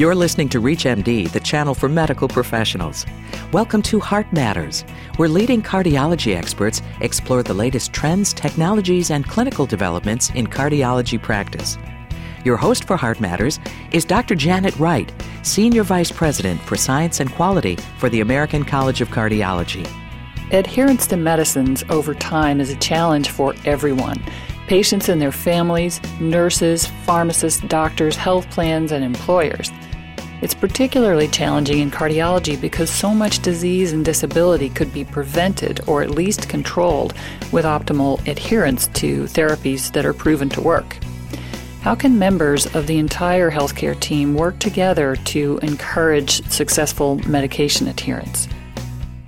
You're listening to ReachMD, the channel for medical professionals. Welcome to Heart Matters, where leading cardiology experts explore the latest trends, technologies, and clinical developments in cardiology practice. Your host for Heart Matters is Dr. Janet Wright, Senior Vice President for Science and Quality for the American College of Cardiology. Adherence to medicines over time is a challenge for everyone patients and their families, nurses, pharmacists, doctors, health plans, and employers. It's particularly challenging in cardiology because so much disease and disability could be prevented or at least controlled with optimal adherence to therapies that are proven to work. How can members of the entire healthcare team work together to encourage successful medication adherence?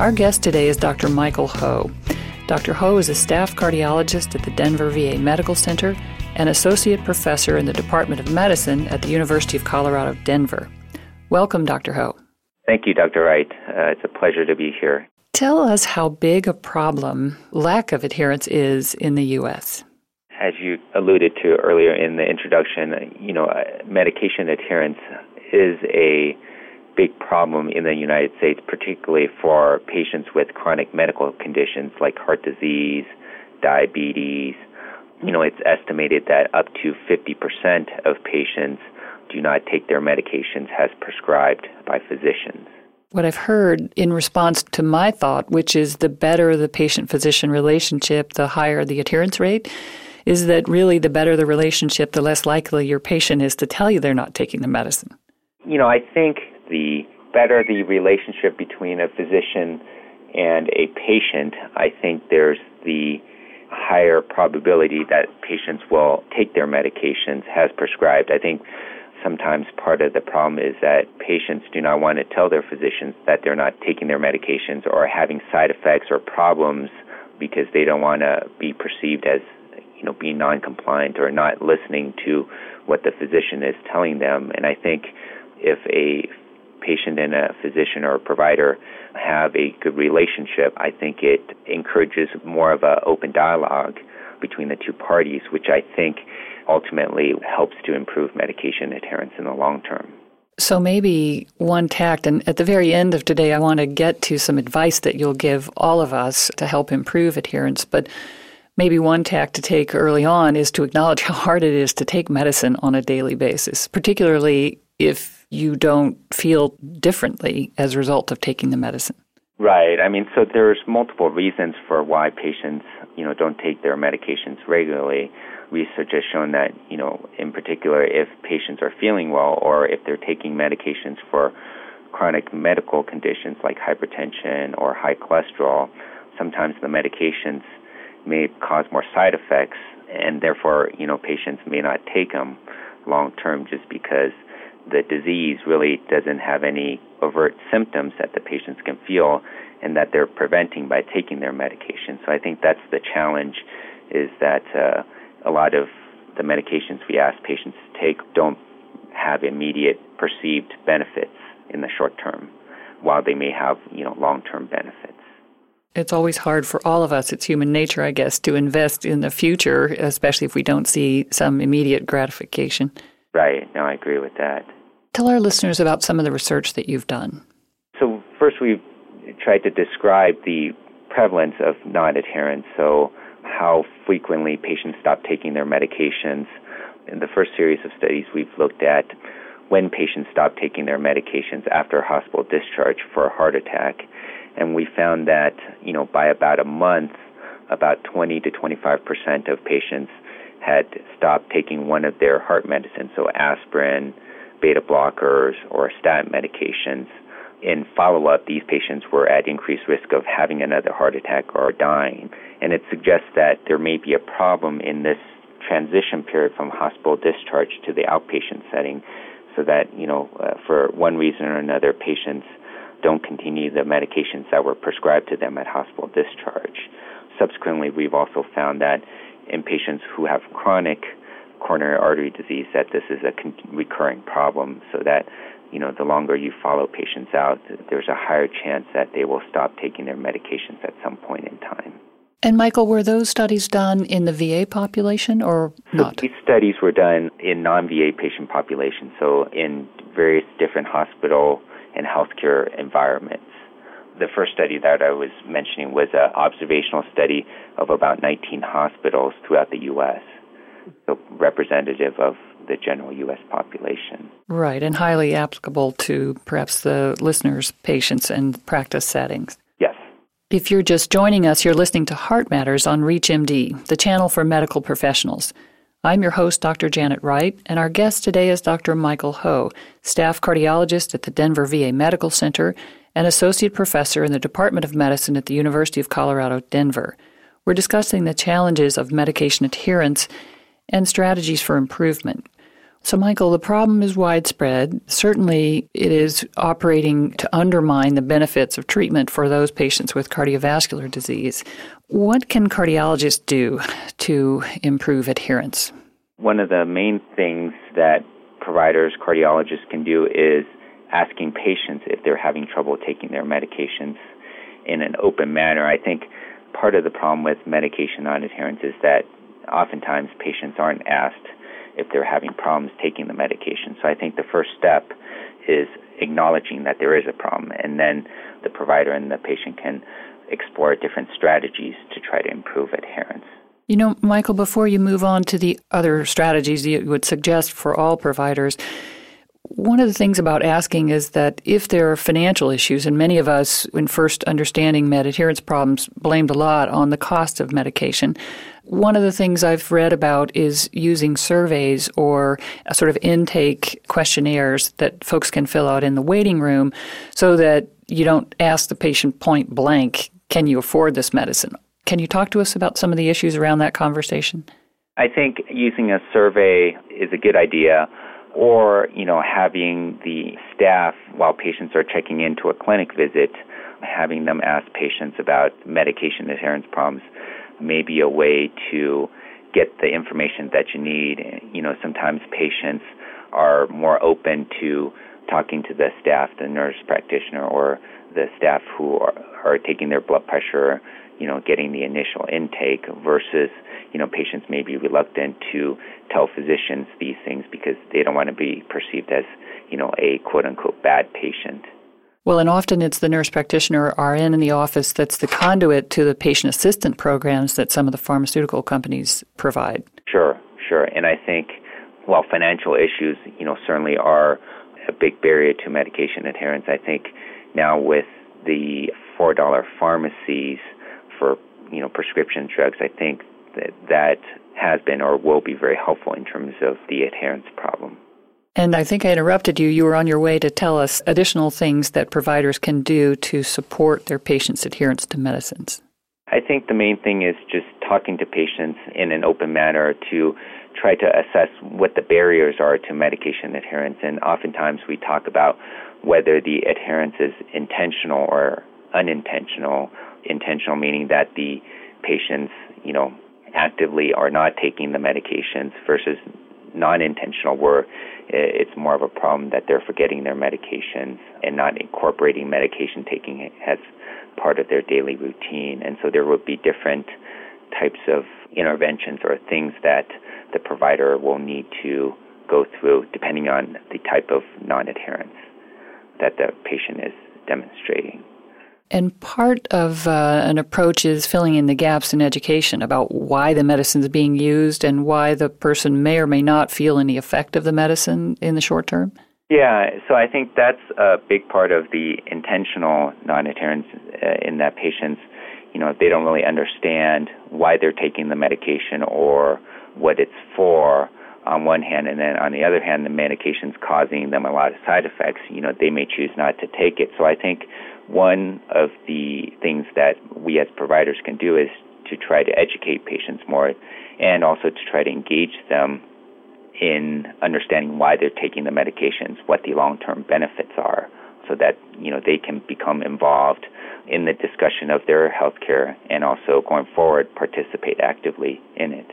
Our guest today is Dr. Michael Ho. Dr. Ho is a staff cardiologist at the Denver VA Medical Center and associate professor in the Department of Medicine at the University of Colorado, Denver. Welcome, Dr. Ho. Thank you, Dr. Wright. Uh, it's a pleasure to be here. Tell us how big a problem lack of adherence is in the U.S. As you alluded to earlier in the introduction, you know, uh, medication adherence is a big problem in the United States, particularly for patients with chronic medical conditions like heart disease, diabetes. You know, it's estimated that up to 50% of patients do not take their medications as prescribed by physicians. What I've heard in response to my thought, which is the better the patient physician relationship, the higher the adherence rate, is that really the better the relationship, the less likely your patient is to tell you they're not taking the medicine. You know, I think the better the relationship between a physician and a patient, I think there's the higher probability that patients will take their medications as prescribed. I think sometimes part of the problem is that patients do not want to tell their physicians that they're not taking their medications or having side effects or problems because they don't want to be perceived as you know being non-compliant or not listening to what the physician is telling them. And I think if a patient and a physician or a provider have a good relationship, I think it encourages more of an open dialogue between the two parties, which I think ultimately helps to improve medication adherence in the long term. So, maybe one tact, and at the very end of today, I want to get to some advice that you'll give all of us to help improve adherence. But maybe one tact to take early on is to acknowledge how hard it is to take medicine on a daily basis, particularly if you don't feel differently as a result of taking the medicine. Right. I mean, so there's multiple reasons for why patients, you know, don't take their medications regularly. Research has shown that, you know, in particular, if patients are feeling well or if they're taking medications for chronic medical conditions like hypertension or high cholesterol, sometimes the medications may cause more side effects, and therefore, you know, patients may not take them long term just because the disease really doesn't have any overt symptoms that the patients can feel and that they're preventing by taking their medication. So I think that's the challenge is that uh, a lot of the medications we ask patients to take don't have immediate perceived benefits in the short term while they may have, you know, long-term benefits. It's always hard for all of us, it's human nature, I guess, to invest in the future, especially if we don't see some immediate gratification. Right. No, I agree with that. Tell our listeners about some of the research that you've done. So, first, we've tried to describe the prevalence of non adherence. So, how frequently patients stop taking their medications. In the first series of studies, we've looked at when patients stop taking their medications after hospital discharge for a heart attack. And we found that, you know, by about a month, about 20 to 25 percent of patients had stopped taking one of their heart medicines, so aspirin, beta blockers, or statin medications. In follow up, these patients were at increased risk of having another heart attack or dying. And it suggests that there may be a problem in this transition period from hospital discharge to the outpatient setting, so that, you know, uh, for one reason or another, patients don't continue the medications that were prescribed to them at hospital discharge. Subsequently, we've also found that in patients who have chronic coronary artery disease that this is a con- recurring problem so that you know the longer you follow patients out there's a higher chance that they will stop taking their medications at some point in time And Michael, were those studies done in the VA population or not? So these studies were done in non-VA patient populations, so in various different hospital and healthcare environments. The first study that I was mentioning was an observational study of about 19 hospitals throughout the U.S., so representative of the general U.S. population. Right, and highly applicable to perhaps the listeners' patients and practice settings. Yes. If you're just joining us, you're listening to Heart Matters on ReachMD, the channel for medical professionals. I'm your host, Dr. Janet Wright, and our guest today is Dr. Michael Ho, staff cardiologist at the Denver VA Medical Center and associate professor in the Department of Medicine at the University of Colorado, Denver. We're discussing the challenges of medication adherence and strategies for improvement. So, Michael, the problem is widespread. Certainly, it is operating to undermine the benefits of treatment for those patients with cardiovascular disease. What can cardiologists do to improve adherence? One of the main things that providers, cardiologists can do is asking patients if they're having trouble taking their medications in an open manner. I think part of the problem with medication non adherence is that oftentimes patients aren't asked if they're having problems taking the medication. So I think the first step is acknowledging that there is a problem, and then the provider and the patient can explore different strategies to try to improve adherence. You know, Michael, before you move on to the other strategies you would suggest for all providers, one of the things about asking is that if there are financial issues, and many of us, in first understanding med adherence problems, blamed a lot on the cost of medication, one of the things I've read about is using surveys or sort of intake questionnaires that folks can fill out in the waiting room so that you don't ask the patient point blank, can you afford this medicine? Can you talk to us about some of the issues around that conversation? I think using a survey is a good idea or, you know, having the staff while patients are checking into a clinic visit, having them ask patients about medication adherence problems may be a way to get the information that you need. You know, sometimes patients are more open to talking to the staff, the nurse practitioner, or the staff who are, are taking their blood pressure, you know, getting the initial intake versus, you know, patients may be reluctant to tell physicians these things because they don't want to be perceived as, you know, a quote unquote bad patient. Well, and often it's the nurse practitioner or RN in the office that's the conduit to the patient assistant programs that some of the pharmaceutical companies provide. Sure, sure. And I think while financial issues, you know, certainly are a big barrier to medication adherence, I think now with the $4 pharmacies for, you know, prescription drugs, I think that that has been or will be very helpful in terms of the adherence problem. And I think I interrupted you. You were on your way to tell us additional things that providers can do to support their patients' adherence to medicines. I think the main thing is just talking to patients in an open manner to try to assess what the barriers are to medication adherence. And oftentimes we talk about whether the adherence is intentional or unintentional. Intentional meaning that the patients, you know, actively are not taking the medications versus non-intentional where it's more of a problem that they're forgetting their medications and not incorporating medication taking as part of their daily routine. And so there would be different types of interventions or things that the provider will need to go through depending on the type of non-adherence that the patient is demonstrating. And part of uh, an approach is filling in the gaps in education about why the medicine is being used and why the person may or may not feel any effect of the medicine in the short term. Yeah, so I think that's a big part of the intentional non-adherence uh, in that patients, you know, they don't really understand why they're taking the medication or what it's for on one hand, and then on the other hand, the medication's causing them a lot of side effects. You know, they may choose not to take it. So I think one of the things that we as providers can do is to try to educate patients more and also to try to engage them in understanding why they're taking the medications, what the long-term benefits are, so that you know they can become involved in the discussion of their health care and also going forward participate actively in it.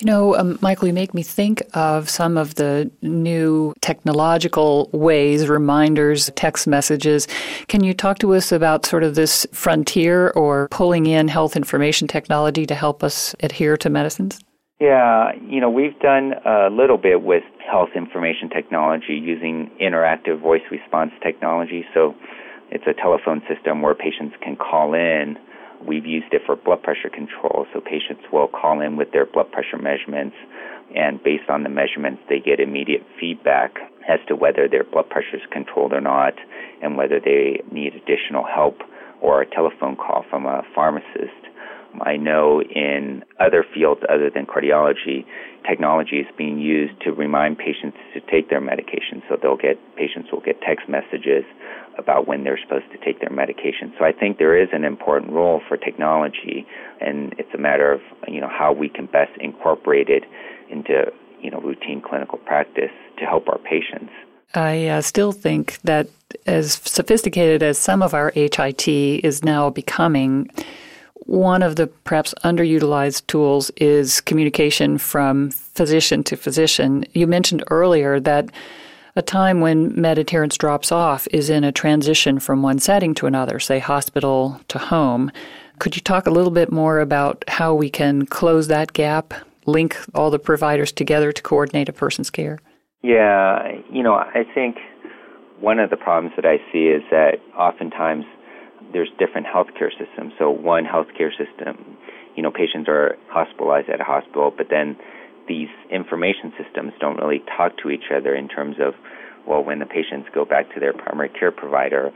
You know, um, Michael, you make me think of some of the new technological ways, reminders, text messages. Can you talk to us about sort of this frontier or pulling in health information technology to help us adhere to medicines? Yeah, you know, we've done a little bit with health information technology using interactive voice response technology. So it's a telephone system where patients can call in We've used it for blood pressure control, so patients will call in with their blood pressure measurements, and based on the measurements, they get immediate feedback as to whether their blood pressure is controlled or not, and whether they need additional help or a telephone call from a pharmacist. I know in other fields other than cardiology, technology is being used to remind patients to take their medication. So they'll get patients will get text messages about when they're supposed to take their medication. So I think there is an important role for technology, and it's a matter of you know how we can best incorporate it into you know routine clinical practice to help our patients. I uh, still think that as sophisticated as some of our HIT is now becoming, one of the perhaps underutilized tools is communication from physician to physician. You mentioned earlier that a time when med adherence drops off is in a transition from one setting to another, say hospital to home. Could you talk a little bit more about how we can close that gap, link all the providers together to coordinate a person's care? Yeah, you know, I think one of the problems that I see is that oftentimes there's different healthcare systems. So one healthcare system, you know, patients are hospitalized at a hospital, but then these information systems don't really talk to each other in terms of, well, when the patients go back to their primary care provider,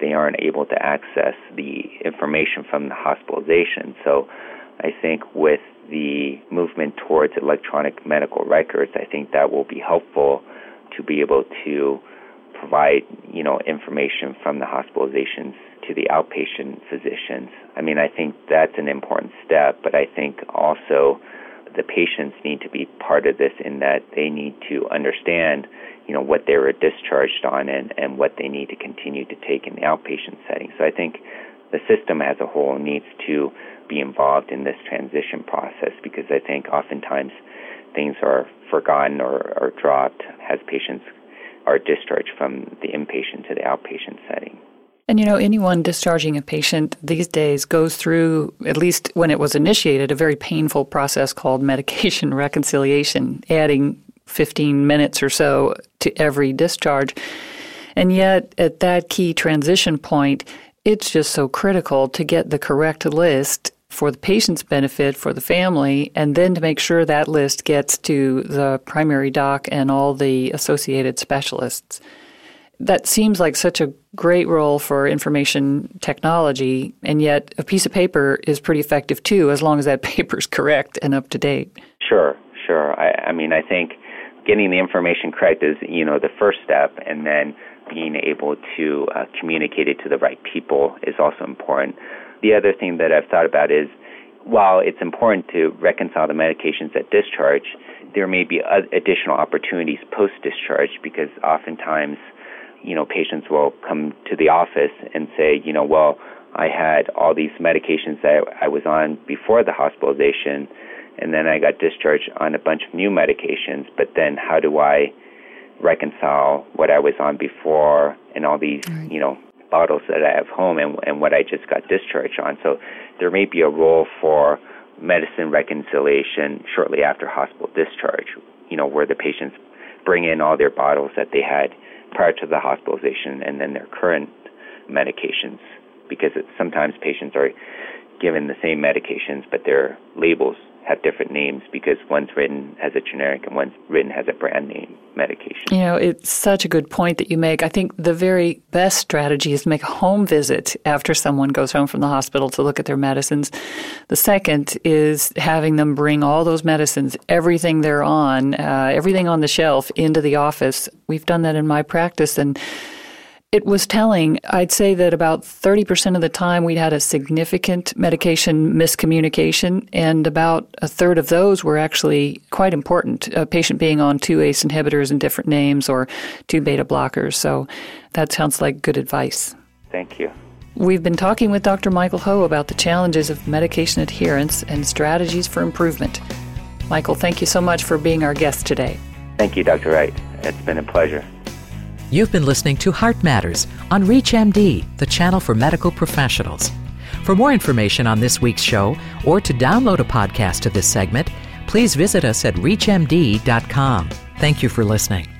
they aren't able to access the information from the hospitalization. So I think with the movement towards electronic medical records, I think that will be helpful to be able to provide, you know, information from the hospitalizations to the outpatient physicians. I mean, I think that's an important step, but I think also the patients need to be part of this in that they need to understand, you know, what they were discharged on and, and what they need to continue to take in the outpatient setting. So I think the system as a whole needs to be involved in this transition process because I think oftentimes things are forgotten or, or dropped as patients are discharged from the inpatient to the outpatient setting. And you know, anyone discharging a patient these days goes through, at least when it was initiated, a very painful process called medication reconciliation, adding 15 minutes or so to every discharge. And yet, at that key transition point, it's just so critical to get the correct list for the patient's benefit, for the family, and then to make sure that list gets to the primary doc and all the associated specialists that seems like such a great role for information technology, and yet a piece of paper is pretty effective too, as long as that paper is correct and up to date. Sure, sure. I, I mean, I think getting the information correct is, you know, the first step, and then being able to uh, communicate it to the right people is also important. The other thing that I've thought about is while it's important to reconcile the medications at discharge, there may be additional opportunities post discharge because oftentimes you know, patients will come to the office and say, you know, well, I had all these medications that I was on before the hospitalization, and then I got discharged on a bunch of new medications. But then, how do I reconcile what I was on before and all these, right. you know, bottles that I have home and, and what I just got discharged on? So there may be a role for medicine reconciliation shortly after hospital discharge, you know, where the patients bring in all their bottles that they had prior to the hospitalization and then their current medications because sometimes patients are given the same medications but their labels have different names because one's written as a generic and one's written as a brand name medication. You know, it's such a good point that you make. I think the very best strategy is to make a home visit after someone goes home from the hospital to look at their medicines. The second is having them bring all those medicines, everything they're on, uh, everything on the shelf into the office. We've done that in my practice and it was telling. I'd say that about 30% of the time we'd had a significant medication miscommunication, and about a third of those were actually quite important. A patient being on two ACE inhibitors in different names or two beta blockers. So that sounds like good advice. Thank you. We've been talking with Dr. Michael Ho about the challenges of medication adherence and strategies for improvement. Michael, thank you so much for being our guest today. Thank you, Dr. Wright. It's been a pleasure. You've been listening to Heart Matters on ReachMD, the channel for medical professionals. For more information on this week's show or to download a podcast of this segment, please visit us at ReachMD.com. Thank you for listening.